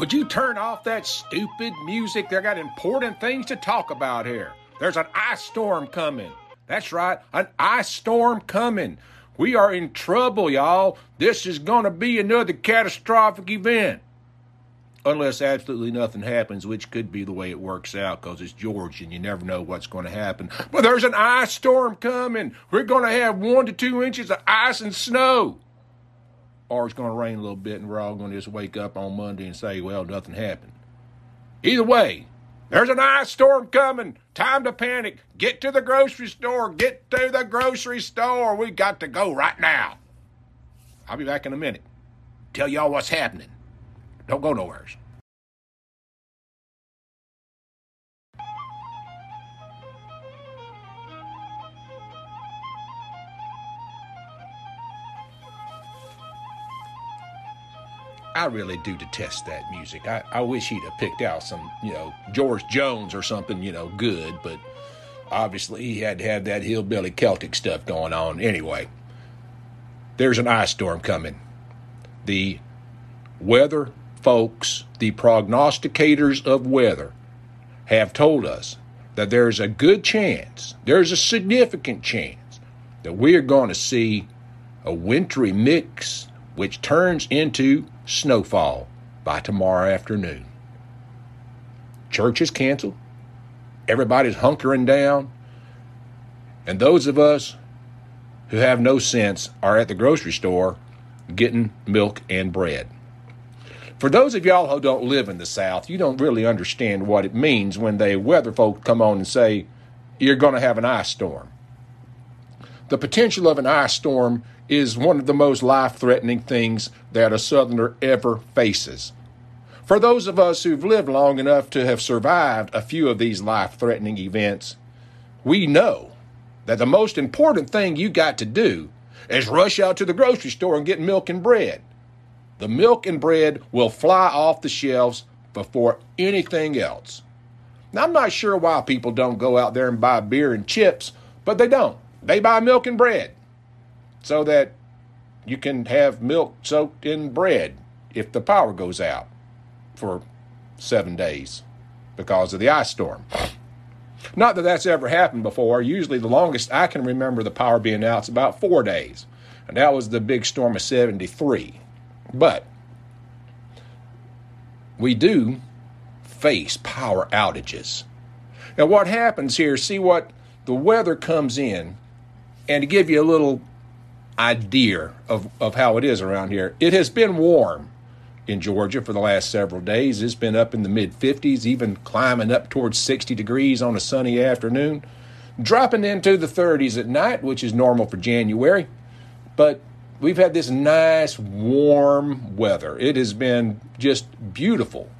Would you turn off that stupid music? They got important things to talk about here. There's an ice storm coming. That's right, an ice storm coming. We are in trouble, y'all. This is going to be another catastrophic event. Unless absolutely nothing happens, which could be the way it works out because it's Georgia and you never know what's going to happen. But there's an ice storm coming. We're going to have one to two inches of ice and snow. Or it's going to rain a little bit and we're all going to just wake up on Monday and say, well, nothing happened. Either way, there's an ice storm coming. Time to panic. Get to the grocery store. Get to the grocery store. We got to go right now. I'll be back in a minute. Tell y'all what's happening. Don't go nowhere. I really do detest that music. I, I wish he'd have picked out some, you know, George Jones or something, you know, good, but obviously he had to have that hillbilly Celtic stuff going on. Anyway, there's an ice storm coming. The weather folks, the prognosticators of weather, have told us that there's a good chance, there's a significant chance, that we're going to see a wintry mix which turns into snowfall by tomorrow afternoon. Church is canceled. Everybody's hunkering down. And those of us who have no sense are at the grocery store getting milk and bread. For those of y'all who don't live in the South, you don't really understand what it means when the weather folk come on and say, you're going to have an ice storm. The potential of an ice storm is one of the most life threatening things that a Southerner ever faces. For those of us who've lived long enough to have survived a few of these life threatening events, we know that the most important thing you got to do is rush out to the grocery store and get milk and bread the milk and bread will fly off the shelves before anything else. Now, I'm not sure why people don't go out there and buy beer and chips, but they don't. They buy milk and bread so that you can have milk soaked in bread if the power goes out for seven days because of the ice storm. Not that that's ever happened before. Usually, the longest I can remember the power being out is about four days. And that was the big storm of 73. But we do face power outages. Now, what happens here, see what the weather comes in, and to give you a little idea of, of how it is around here, it has been warm in Georgia for the last several days. It's been up in the mid 50s, even climbing up towards 60 degrees on a sunny afternoon, dropping into the 30s at night, which is normal for January. But we've had this nice warm weather. It has been just beautiful.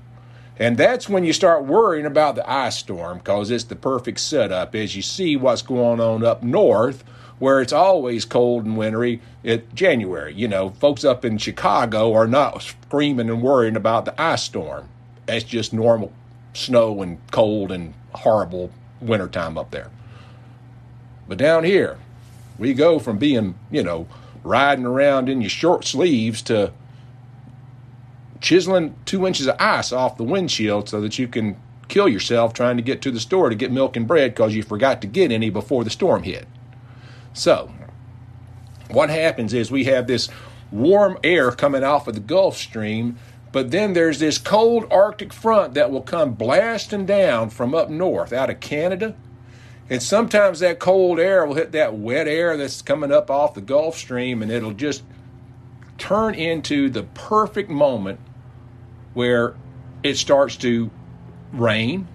And that's when you start worrying about the ice storm because it's the perfect setup as you see what's going on up north where it's always cold and wintry at January. You know, folks up in Chicago are not screaming and worrying about the ice storm. That's just normal snow and cold and horrible wintertime up there. But down here, we go from being, you know, riding around in your short sleeves to chiseling two inches of ice off the windshield so that you can kill yourself trying to get to the store to get milk and bread because you forgot to get any before the storm hit. So, what happens is we have this warm air coming off of the Gulf Stream, but then there's this cold Arctic front that will come blasting down from up north out of Canada. And sometimes that cold air will hit that wet air that's coming up off the Gulf Stream and it'll just turn into the perfect moment where it starts to rain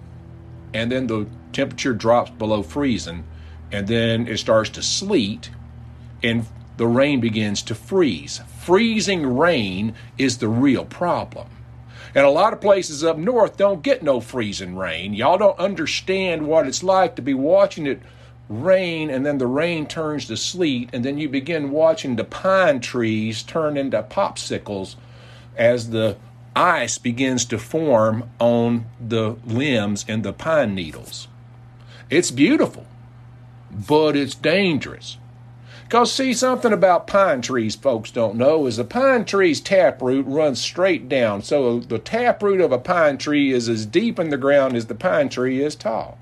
and then the temperature drops below freezing and then it starts to sleet and the rain begins to freeze. Freezing rain is the real problem. And a lot of places up north don't get no freezing rain. Y'all don't understand what it's like to be watching it rain and then the rain turns to sleet and then you begin watching the pine trees turn into popsicles as the ice begins to form on the limbs and the pine needles. It's beautiful, but it's dangerous. Because, see, something about pine trees folks don't know is the pine tree's taproot runs straight down. So the taproot of a pine tree is as deep in the ground as the pine tree is tall.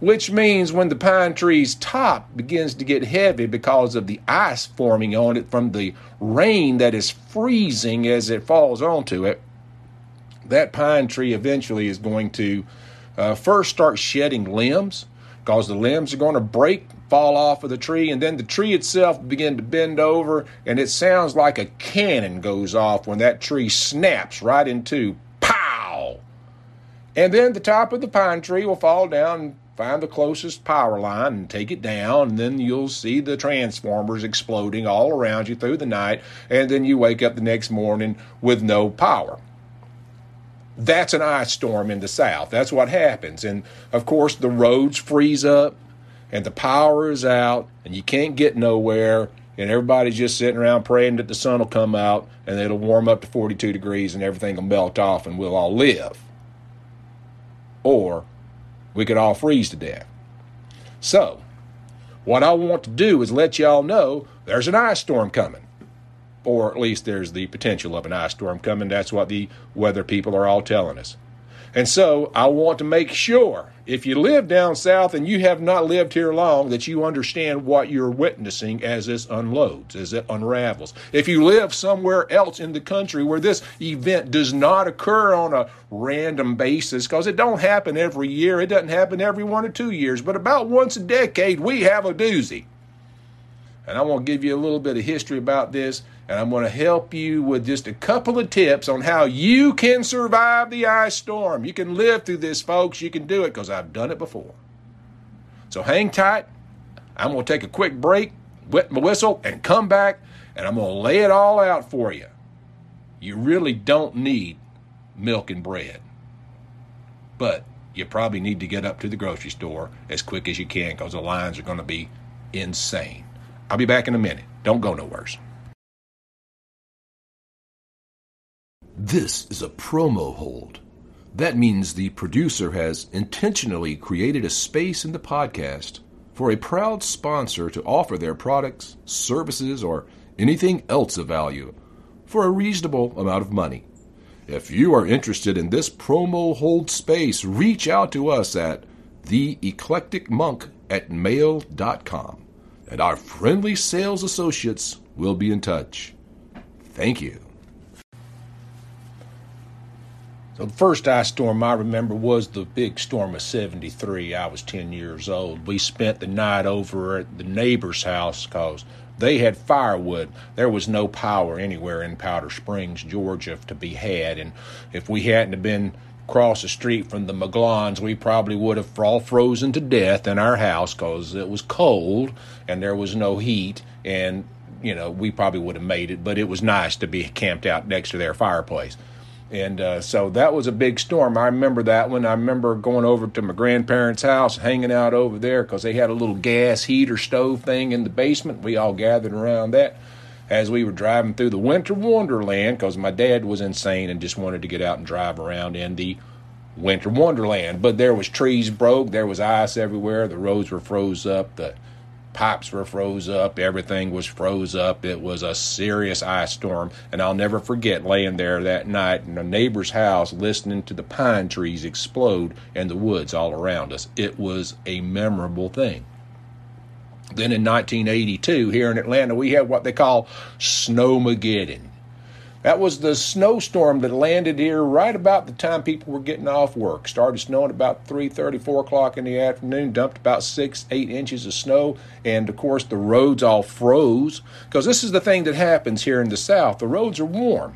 Which means when the pine tree's top begins to get heavy because of the ice forming on it from the rain that is freezing as it falls onto it, that pine tree eventually is going to uh, first start shedding limbs because the limbs are going to break fall off of the tree, and then the tree itself begin to bend over, and it sounds like a cannon goes off when that tree snaps right into pow. And then the top of the pine tree will fall down and find the closest power line and take it down, and then you'll see the transformers exploding all around you through the night, and then you wake up the next morning with no power. That's an ice storm in the south. That's what happens. And of course, the roads freeze up and the power is out and you can't get nowhere and everybody's just sitting around praying that the sun will come out and it'll warm up to 42 degrees and everything will melt off and we'll all live. Or we could all freeze to death. So, what I want to do is let y'all know there's an ice storm coming. Or at least there's the potential of an ice storm coming. That's what the weather people are all telling us. And so I want to make sure if you live down south and you have not lived here long that you understand what you're witnessing as this unloads, as it unravels. If you live somewhere else in the country where this event does not occur on a random basis, because it don't happen every year, it doesn't happen every one or two years, but about once a decade we have a doozy. And I want to give you a little bit of history about this and I'm going to help you with just a couple of tips on how you can survive the ice storm. You can live through this, folks. You can do it because I've done it before. So hang tight. I'm going to take a quick break, wet my whistle, and come back, and I'm going to lay it all out for you. You really don't need milk and bread, but you probably need to get up to the grocery store as quick as you can because the lines are going to be insane. I'll be back in a minute. Don't go nowhere. This is a promo hold. That means the producer has intentionally created a space in the podcast for a proud sponsor to offer their products, services, or anything else of value for a reasonable amount of money. If you are interested in this promo hold space, reach out to us at theeclecticmonk at mail.com and our friendly sales associates will be in touch. Thank you. The first ice storm I remember was the big storm of 73. I was 10 years old. We spent the night over at the neighbor's house because they had firewood. There was no power anywhere in Powder Springs, Georgia to be had. And if we hadn't have been across the street from the McGlons, we probably would have all frozen to death in our house because it was cold and there was no heat. And, you know, we probably would have made it, but it was nice to be camped out next to their fireplace. And uh, so that was a big storm. I remember that one. I remember going over to my grandparents' house, hanging out over there because they had a little gas heater stove thing in the basement. We all gathered around that as we were driving through the winter wonderland because my dad was insane and just wanted to get out and drive around in the winter wonderland. But there was trees broke, there was ice everywhere, the roads were froze up, the pipes were froze up, everything was froze up. It was a serious ice storm, and I'll never forget laying there that night in a neighbor's house listening to the pine trees explode and the woods all around us. It was a memorable thing. Then in 1982, here in Atlanta, we had what they call Snowmageddon. That was the snowstorm that landed here right about the time people were getting off work. Started snowing about 3:30, 4 o'clock in the afternoon. Dumped about six, eight inches of snow, and of course the roads all froze. Because this is the thing that happens here in the South: the roads are warm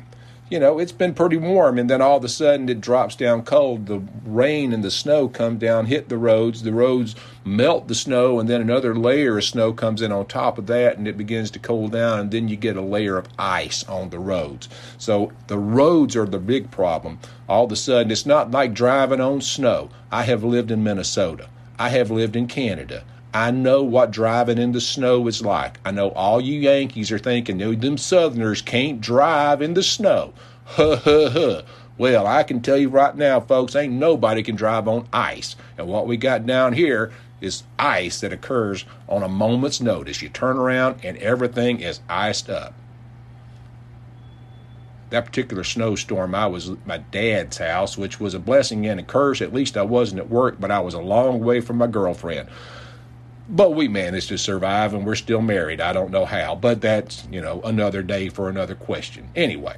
you know, it's been pretty warm, and then all of a sudden it drops down cold. The rain and the snow come down, hit the roads. The roads melt the snow, and then another layer of snow comes in on top of that, and it begins to cool down, and then you get a layer of ice on the roads. So the roads are the big problem. All of a sudden, it's not like driving on snow. I have lived in Minnesota. I have lived in Canada. I know what driving in the snow is like. I know all you Yankees are thinking, them Southerners can't drive in the snow. Huh, huh, huh. Well, I can tell you right now, folks, ain't nobody can drive on ice. And what we got down here, is ice that occurs on a moment's notice. You turn around and everything is iced up. That particular snowstorm, I was at my dad's house, which was a blessing and a curse. At least I wasn't at work, but I was a long way from my girlfriend. But we managed to survive and we're still married. I don't know how, but that's, you know, another day for another question. Anyway,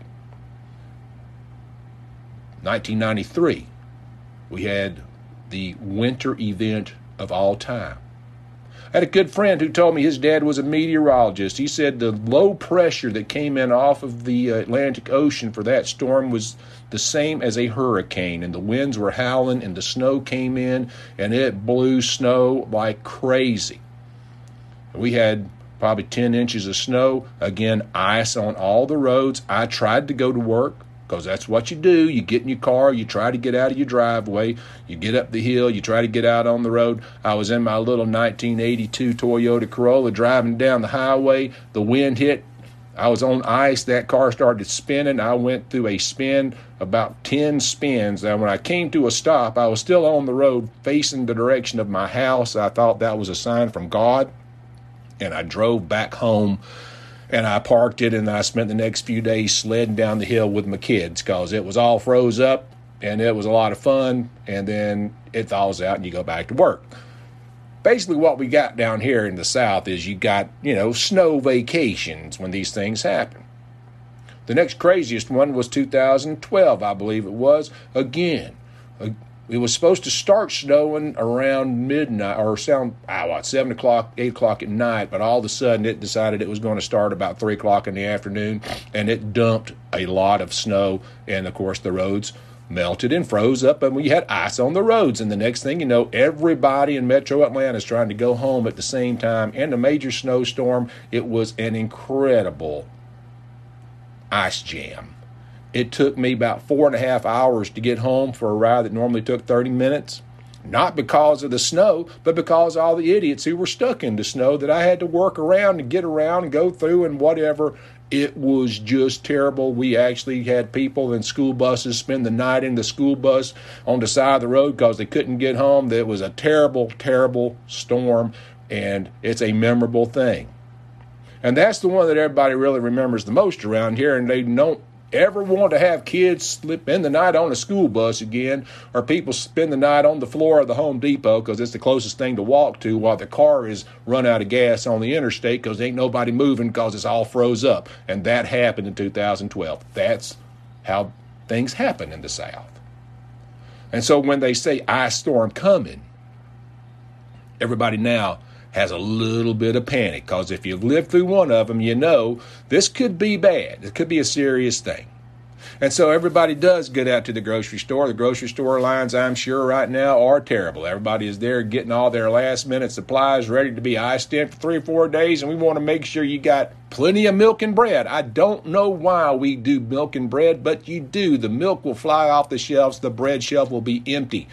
1993, we had the winter event of all time. I had a good friend who told me his dad was a meteorologist. He said the low pressure that came in off of the Atlantic Ocean for that storm was the same as a hurricane, and the winds were howling, and the snow came in, and it blew snow like crazy. We had probably 10 inches of snow, again, ice on all the roads. I tried to go to work because that's what you do. You get in your car, you try to get out of your driveway, you get up the hill, you try to get out on the road. I was in my little 1982 Toyota Corolla driving down the highway. The wind hit. I was on ice. That car started spinning. I went through a spin, about 10 spins. And when I came to a stop, I was still on the road facing the direction of my house. I thought that was a sign from God. And I drove back home and I parked it and I spent the next few days sledding down the hill with my kids because it was all froze up and it was a lot of fun and then it thaws out and you go back to work. Basically what we got down here in the south is you got, you know, snow vacations when these things happen. The next craziest one was 2012, I believe it was. Again, it was supposed to start snowing around midnight or sound ah, what seven o'clock, eight o'clock at night, but all of a sudden it decided it was going to start about three o'clock in the afternoon, and it dumped a lot of snow, and of course the roads melted and froze up, and we had ice on the roads. And the next thing you know, everybody in Metro Atlanta is trying to go home at the same time. And a major snowstorm. It was an incredible ice jam. It took me about four and a half hours to get home for a ride that normally took 30 minutes. Not because of the snow, but because all the idiots who were stuck in the snow that I had to work around and get around and go through and whatever. It was just terrible. We actually had people in school buses spend the night in the school bus on the side of the road because they couldn't get home. It was a terrible, terrible storm, and it's a memorable thing. And that's the one that everybody really remembers the most around here, and they don't ever want to have kids slip in the night on a school bus again, or people spend the night on the floor of the Home Depot because it's the closest thing to walk to while the car is run out of gas on the interstate because ain't nobody moving because it's all froze up. And that happened in 2012. That's how things happen in the South. And so when they say ice storm coming, everybody now has a little bit of panic because if you've lived through one of them, you know this could be bad. It could be a serious thing. And so everybody does get out to the grocery store. The grocery store lines, I'm sure, right now are terrible. Everybody is there getting all their last minute supplies ready to be iced in for three or four days, and we want to make sure you got plenty of milk and bread. I don't know why we do milk and bread, but you do. The milk will fly off the shelves, the bread shelf will be empty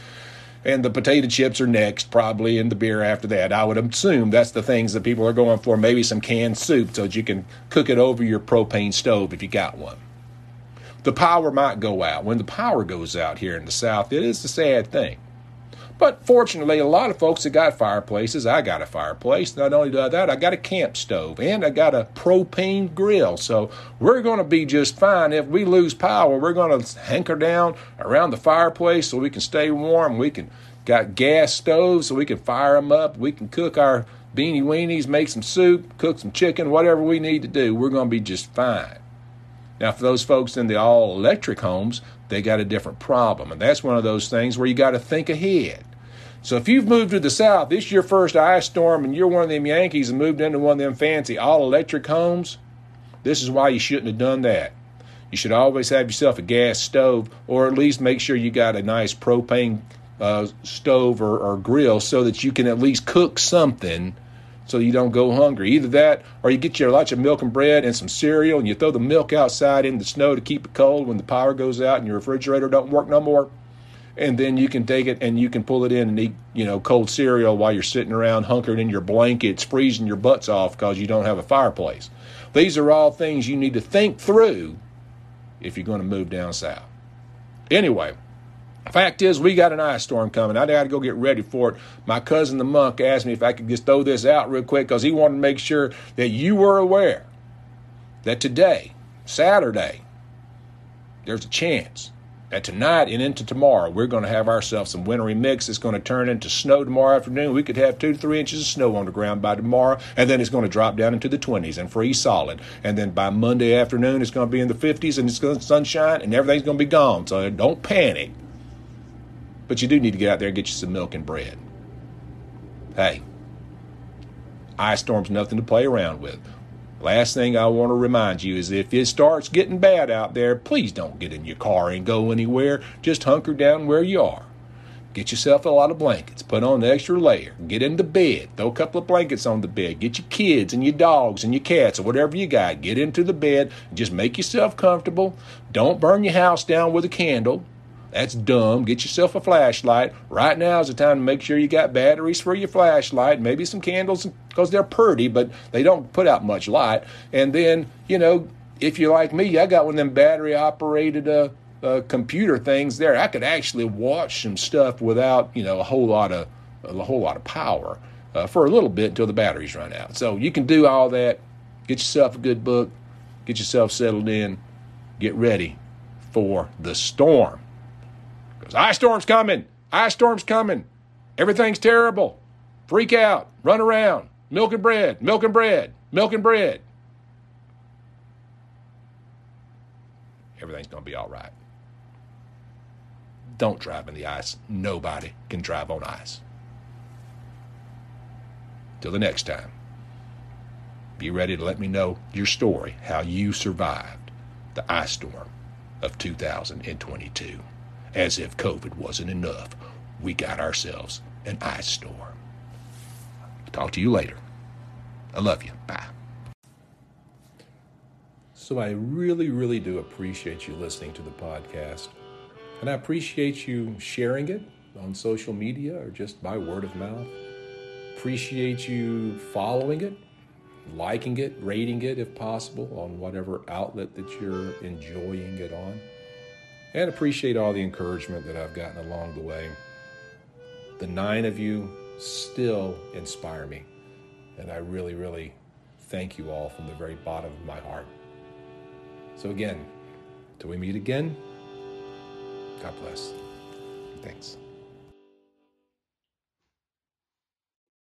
and the potato chips are next, probably, and the beer after that. I would assume that's the things that people are going for. Maybe some canned soup so that you can cook it over your propane stove if you got one. The power might go out. When the power goes out here in the South, it is a sad thing. But fortunately, a lot of folks have got fireplaces. I got a fireplace. Not only do I that, I got a camp stove and I got a propane grill. So we're going to be just fine. If we lose power, we're going to hanker down around the fireplace so we can stay warm. We can got gas stoves so we can fire them up. We can cook our beanie weenies, make some soup, cook some chicken, whatever we need to do. We're going to be just fine. Now, for those folks in the all electric homes, they got a different problem. And that's one of those things where you got to think ahead. So if you've moved to the south, this is your first ice storm, and you're one of them Yankees and moved into one of them fancy all electric homes, this is why you shouldn't have done that. You should always have yourself a gas stove, or at least make sure you got a nice propane uh, stove or, or grill so that you can at least cook something so you don't go hungry. Either that or you get your lunch of milk and bread and some cereal and you throw the milk outside in the snow to keep it cold when the power goes out and your refrigerator don't work no more and then you can take it and you can pull it in and eat, you know, cold cereal while you're sitting around hunkered in your blankets, freezing your butts off because you don't have a fireplace. These are all things you need to think through if you're going to move down south. Anyway, Fact is, we got an ice storm coming. I got to go get ready for it. My cousin the monk asked me if I could just throw this out real quick because he wanted to make sure that you were aware that today, Saturday, there's a chance that tonight and into tomorrow we're going to have ourselves some wintry mix. It's going to turn into snow tomorrow afternoon. We could have two to three inches of snow on the ground by tomorrow, and then it's going to drop down into the 20s and freeze solid. And then by Monday afternoon, it's going to be in the 50s and it's going to sunshine and everything's going to be gone. So don't panic. But you do need to get out there and get you some milk and bread. Hey, ice storm's nothing to play around with. Last thing I want to remind you is if it starts getting bad out there, please don't get in your car and go anywhere. Just hunker down where you are. Get yourself a lot of blankets. Put on the extra layer. Get into bed. Throw a couple of blankets on the bed. Get your kids and your dogs and your cats or whatever you got. Get into the bed. Just make yourself comfortable. Don't burn your house down with a candle. That's dumb. Get yourself a flashlight. Right now is the time to make sure you got batteries for your flashlight, maybe some candles because they're pretty, but they don't put out much light. And then, you know, if you're like me, I got one of them battery operated uh, uh, computer things there. I could actually watch some stuff without, you know, a whole lot of a whole lot of power uh, for a little bit until the batteries run out. So you can do all that. Get yourself a good book. Get yourself settled in. Get ready for the storm. Ice storm's coming. Ice storm's coming. Everything's terrible. Freak out. Run around. Milk and bread. Milk and bread. Milk and bread. Everything's going to be all right. Don't drive in the ice. Nobody can drive on ice. Till the next time, be ready to let me know your story, how you survived the ice storm of 2022 as if COVID wasn't enough, we got ourselves an ice storm. Talk to you later. I love you. Bye. So, I really, really do appreciate you listening to the podcast. And I appreciate you sharing it on social media or just by word of mouth. Appreciate you following it, liking it, rating it if possible on whatever outlet that you're enjoying it on and appreciate all the encouragement that I've gotten along the way. The nine of you still inspire me, and I really, really thank you all from the very bottom of my heart. So, again, till we meet again, God bless. Thanks.